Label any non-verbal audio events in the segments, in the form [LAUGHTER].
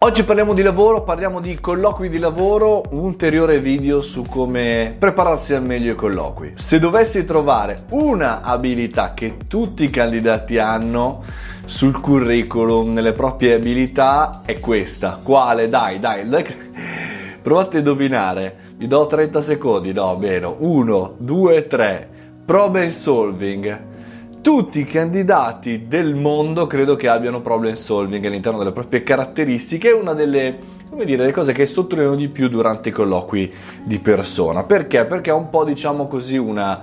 Oggi parliamo di lavoro, parliamo di colloqui di lavoro, un ulteriore video su come prepararsi al meglio ai colloqui. Se dovessi trovare una abilità che tutti i candidati hanno sul curriculum, nelle proprie abilità, è questa. Quale? Dai, dai, dai. [LAUGHS] provate a indovinare. Vi do 30 secondi, no, meno. 1, 2, 3. Problem solving tutti i candidati del mondo credo che abbiano problem solving all'interno delle proprie caratteristiche, è una delle come dire, le cose che sottolineano di più durante i colloqui di persona. Perché? Perché è un po', diciamo così, una,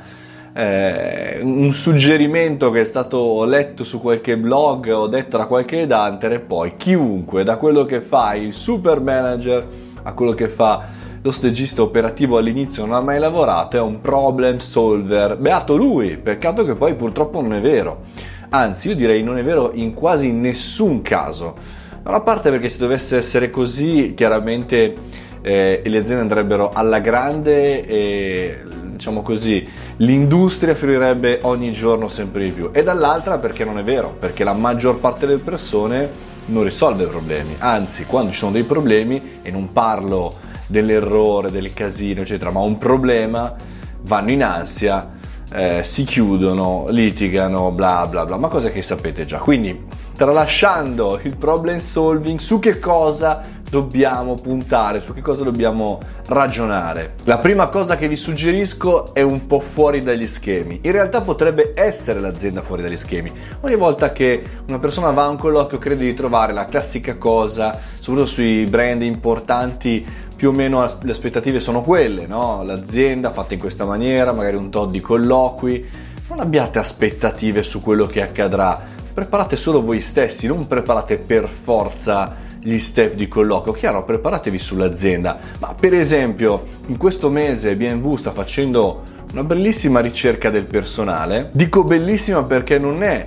eh, un suggerimento che è stato letto su qualche blog o detto da qualche edantere, poi chiunque, da quello che fa il super manager a quello che fa lo stagista operativo all'inizio non ha mai lavorato, è un problem solver. Beato lui, peccato che poi purtroppo non è vero. Anzi, io direi non è vero in quasi nessun caso. Da una parte perché se dovesse essere così, chiaramente eh, le aziende andrebbero alla grande e diciamo così, l'industria offrirebbe ogni giorno sempre di più. E dall'altra perché non è vero, perché la maggior parte delle persone non risolve problemi, anzi quando ci sono dei problemi, e non parlo dell'errore, del casino, eccetera, ma un problema, vanno in ansia, eh, si chiudono, litigano, bla bla bla, ma cose che sapete già. Quindi, tralasciando il problem solving, su che cosa dobbiamo puntare, su che cosa dobbiamo ragionare. La prima cosa che vi suggerisco è un po' fuori dagli schemi. In realtà potrebbe essere l'azienda fuori dagli schemi. Ogni volta che una persona va a un colloquio crede di trovare la classica cosa, soprattutto sui brand importanti, più o meno le aspettative sono quelle, no? L'azienda fatta in questa maniera, magari un tot di colloqui. Non abbiate aspettative su quello che accadrà. Preparate solo voi stessi, non preparate per forza gli step di colloquio. Chiaro, preparatevi sull'azienda. Ma per esempio, in questo mese BMW sta facendo una bellissima ricerca del personale. Dico bellissima perché non è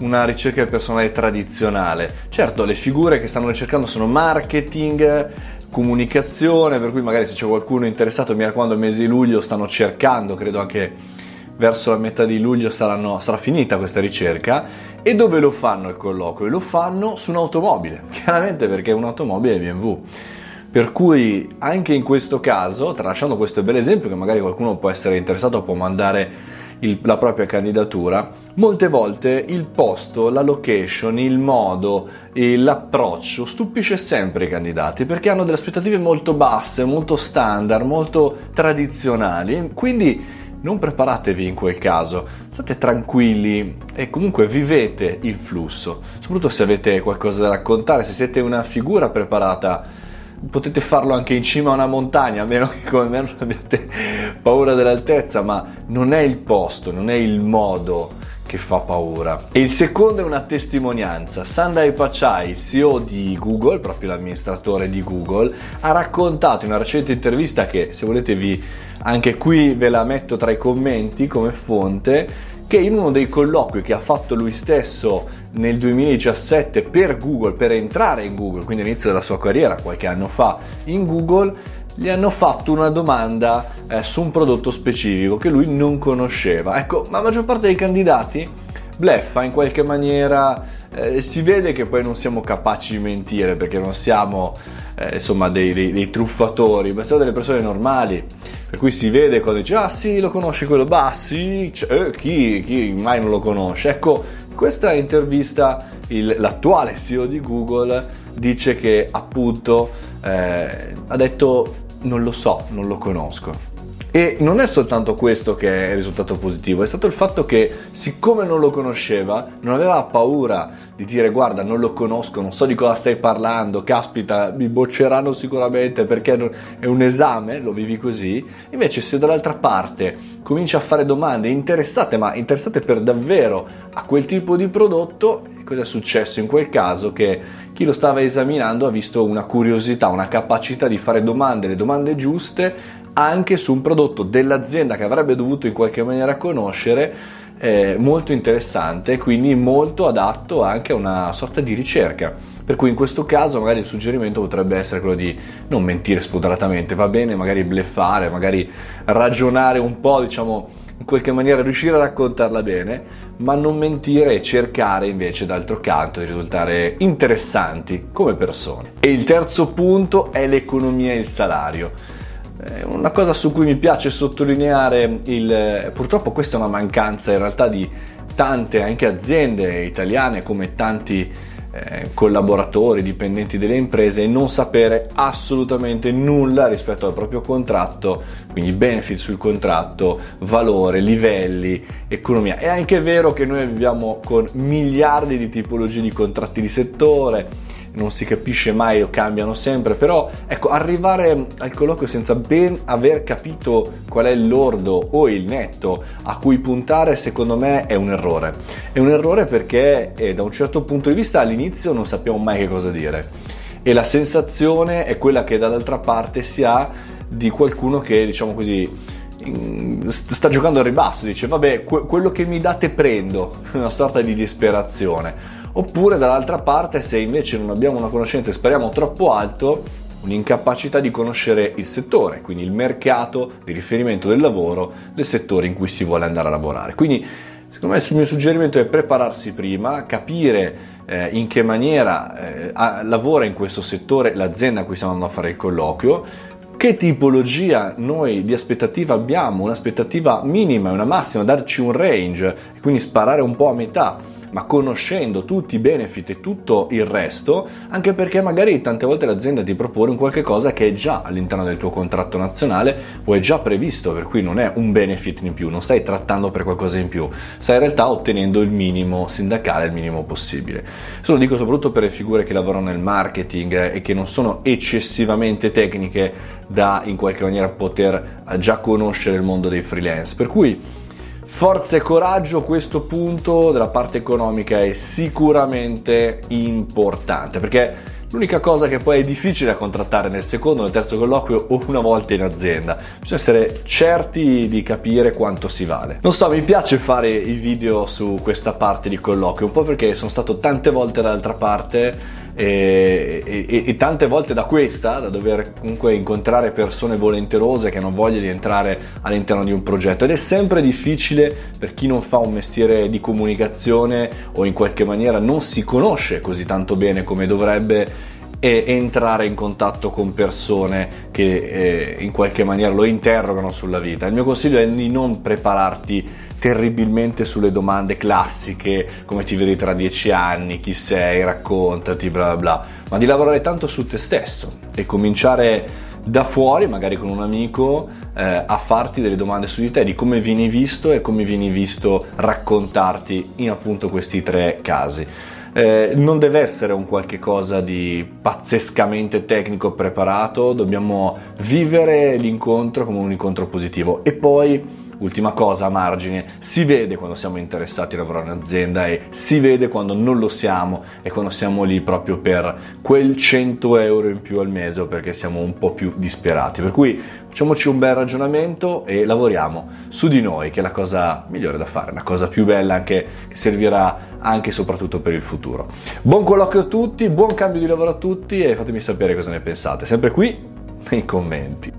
una ricerca del personale tradizionale. Certo, le figure che stanno ricercando sono marketing, comunicazione, per cui magari se c'è qualcuno interessato, mi raccomando, il mese di luglio stanno cercando, credo anche verso la metà di luglio saranno, sarà finita questa ricerca. E dove lo fanno il colloquio? Lo fanno su un'automobile, [LAUGHS] chiaramente perché un'automobile è BMW. Per cui anche in questo caso, tralasciando questo bel esempio che magari qualcuno può essere interessato, può mandare il, la propria candidatura, molte volte il posto, la location, il modo l'approccio stupisce sempre i candidati perché hanno delle aspettative molto basse, molto standard, molto tradizionali. Quindi non preparatevi in quel caso, state tranquilli e comunque vivete il flusso, soprattutto se avete qualcosa da raccontare, se siete una figura preparata potete farlo anche in cima a una montagna, a meno che come me non abbiate paura dell'altezza, ma non è il posto, non è il modo che fa paura. E il secondo è una testimonianza. Sundai Pachai, CEO di Google, proprio l'amministratore di Google, ha raccontato in una recente intervista che se volete vi anche qui ve la metto tra i commenti come fonte che in uno dei colloqui che ha fatto lui stesso nel 2017 per Google, per entrare in Google, quindi all'inizio della sua carriera, qualche anno fa in Google, gli hanno fatto una domanda eh, su un prodotto specifico che lui non conosceva. Ecco, la maggior parte dei candidati bleffa in qualche maniera, eh, si vede che poi non siamo capaci di mentire perché non siamo eh, insomma dei, dei, dei, truffatori, ma siamo delle persone normali. Per cui si vede quando dice ah sì lo conosci quello, bah sì, cioè, chi, chi mai non lo conosce. Ecco, questa intervista il, l'attuale CEO di Google dice che appunto eh, ha detto non lo so, non lo conosco. E non è soltanto questo che è il risultato positivo, è stato il fatto che siccome non lo conosceva, non aveva paura di dire guarda non lo conosco, non so di cosa stai parlando, caspita mi bocceranno sicuramente perché è un esame, lo vivi così, invece se dall'altra parte cominci a fare domande interessate, ma interessate per davvero a quel tipo di prodotto, cosa è successo in quel caso? Che chi lo stava esaminando ha visto una curiosità, una capacità di fare domande, le domande giuste anche su un prodotto dell'azienda che avrebbe dovuto in qualche maniera conoscere eh, molto interessante, quindi molto adatto anche a una sorta di ricerca. Per cui in questo caso magari il suggerimento potrebbe essere quello di non mentire spudoratamente, va bene magari bleffare, magari ragionare un po', diciamo, qualche maniera riuscire a raccontarla bene, ma non mentire e cercare invece d'altro canto di risultare interessanti come persone. E il terzo punto è l'economia e il salario. Una cosa su cui mi piace sottolineare, il, purtroppo questa è una mancanza in realtà di tante anche aziende italiane come tanti eh, collaboratori, dipendenti delle imprese e non sapere assolutamente nulla rispetto al proprio contratto, quindi benefit sul contratto, valore, livelli, economia. È anche vero che noi viviamo con miliardi di tipologie di contratti di settore, non si capisce mai o cambiano sempre, però ecco, arrivare al colloquio senza ben aver capito qual è il lordo o il netto a cui puntare, secondo me è un errore. È un errore perché eh, da un certo punto di vista all'inizio non sappiamo mai che cosa dire e la sensazione è quella che dall'altra parte si ha di qualcuno che, diciamo così, sta giocando al ribasso, dice vabbè, quello che mi date prendo, [LAUGHS] una sorta di disperazione oppure dall'altra parte se invece non abbiamo una conoscenza e speriamo troppo alto, un'incapacità di conoscere il settore, quindi il mercato di riferimento del lavoro del settore in cui si vuole andare a lavorare. Quindi secondo me il mio suggerimento è prepararsi prima, capire eh, in che maniera eh, lavora in questo settore l'azienda a cui stiamo andando a fare il colloquio, che tipologia noi di aspettativa abbiamo, un'aspettativa minima e una massima, darci un range quindi sparare un po' a metà ma conoscendo tutti i benefit e tutto il resto, anche perché magari tante volte l'azienda ti propone un qualche cosa che è già all'interno del tuo contratto nazionale o è già previsto, per cui non è un benefit in più, non stai trattando per qualcosa in più, stai in realtà ottenendo il minimo sindacale, il minimo possibile. Questo lo dico soprattutto per le figure che lavorano nel marketing e che non sono eccessivamente tecniche da in qualche maniera poter già conoscere il mondo dei freelance. Per cui Forza e coraggio, questo punto della parte economica è sicuramente importante perché l'unica cosa che poi è difficile da contrattare nel secondo nel terzo colloquio o una volta in azienda. Bisogna essere certi di capire quanto si vale. Non so, mi piace fare i video su questa parte di colloquio, un po' perché sono stato tante volte dall'altra parte e, e, e, tante volte da questa, da dover comunque incontrare persone volenterose che non vogliono entrare all'interno di un progetto. Ed è sempre difficile per chi non fa un mestiere di comunicazione o in qualche maniera non si conosce così tanto bene come dovrebbe e entrare in contatto con persone che eh, in qualche maniera lo interrogano sulla vita. Il mio consiglio è di non prepararti terribilmente sulle domande classiche, come ti vedi tra dieci anni, chi sei, raccontati, bla bla bla, ma di lavorare tanto su te stesso e cominciare da fuori, magari con un amico, eh, a farti delle domande su di te, di come vieni visto e come vieni visto raccontarti in appunto questi tre casi. Eh, non deve essere un qualche cosa di pazzescamente tecnico preparato, dobbiamo vivere l'incontro come un incontro positivo. E poi Ultima cosa a margine, si vede quando siamo interessati a lavorare in azienda e si vede quando non lo siamo e quando siamo lì proprio per quel 100 euro in più al mese o perché siamo un po' più disperati. Per cui facciamoci un bel ragionamento e lavoriamo su di noi, che è la cosa migliore da fare, la cosa più bella anche che servirà anche e soprattutto per il futuro. Buon colloquio a tutti, buon cambio di lavoro a tutti e fatemi sapere cosa ne pensate, sempre qui nei commenti.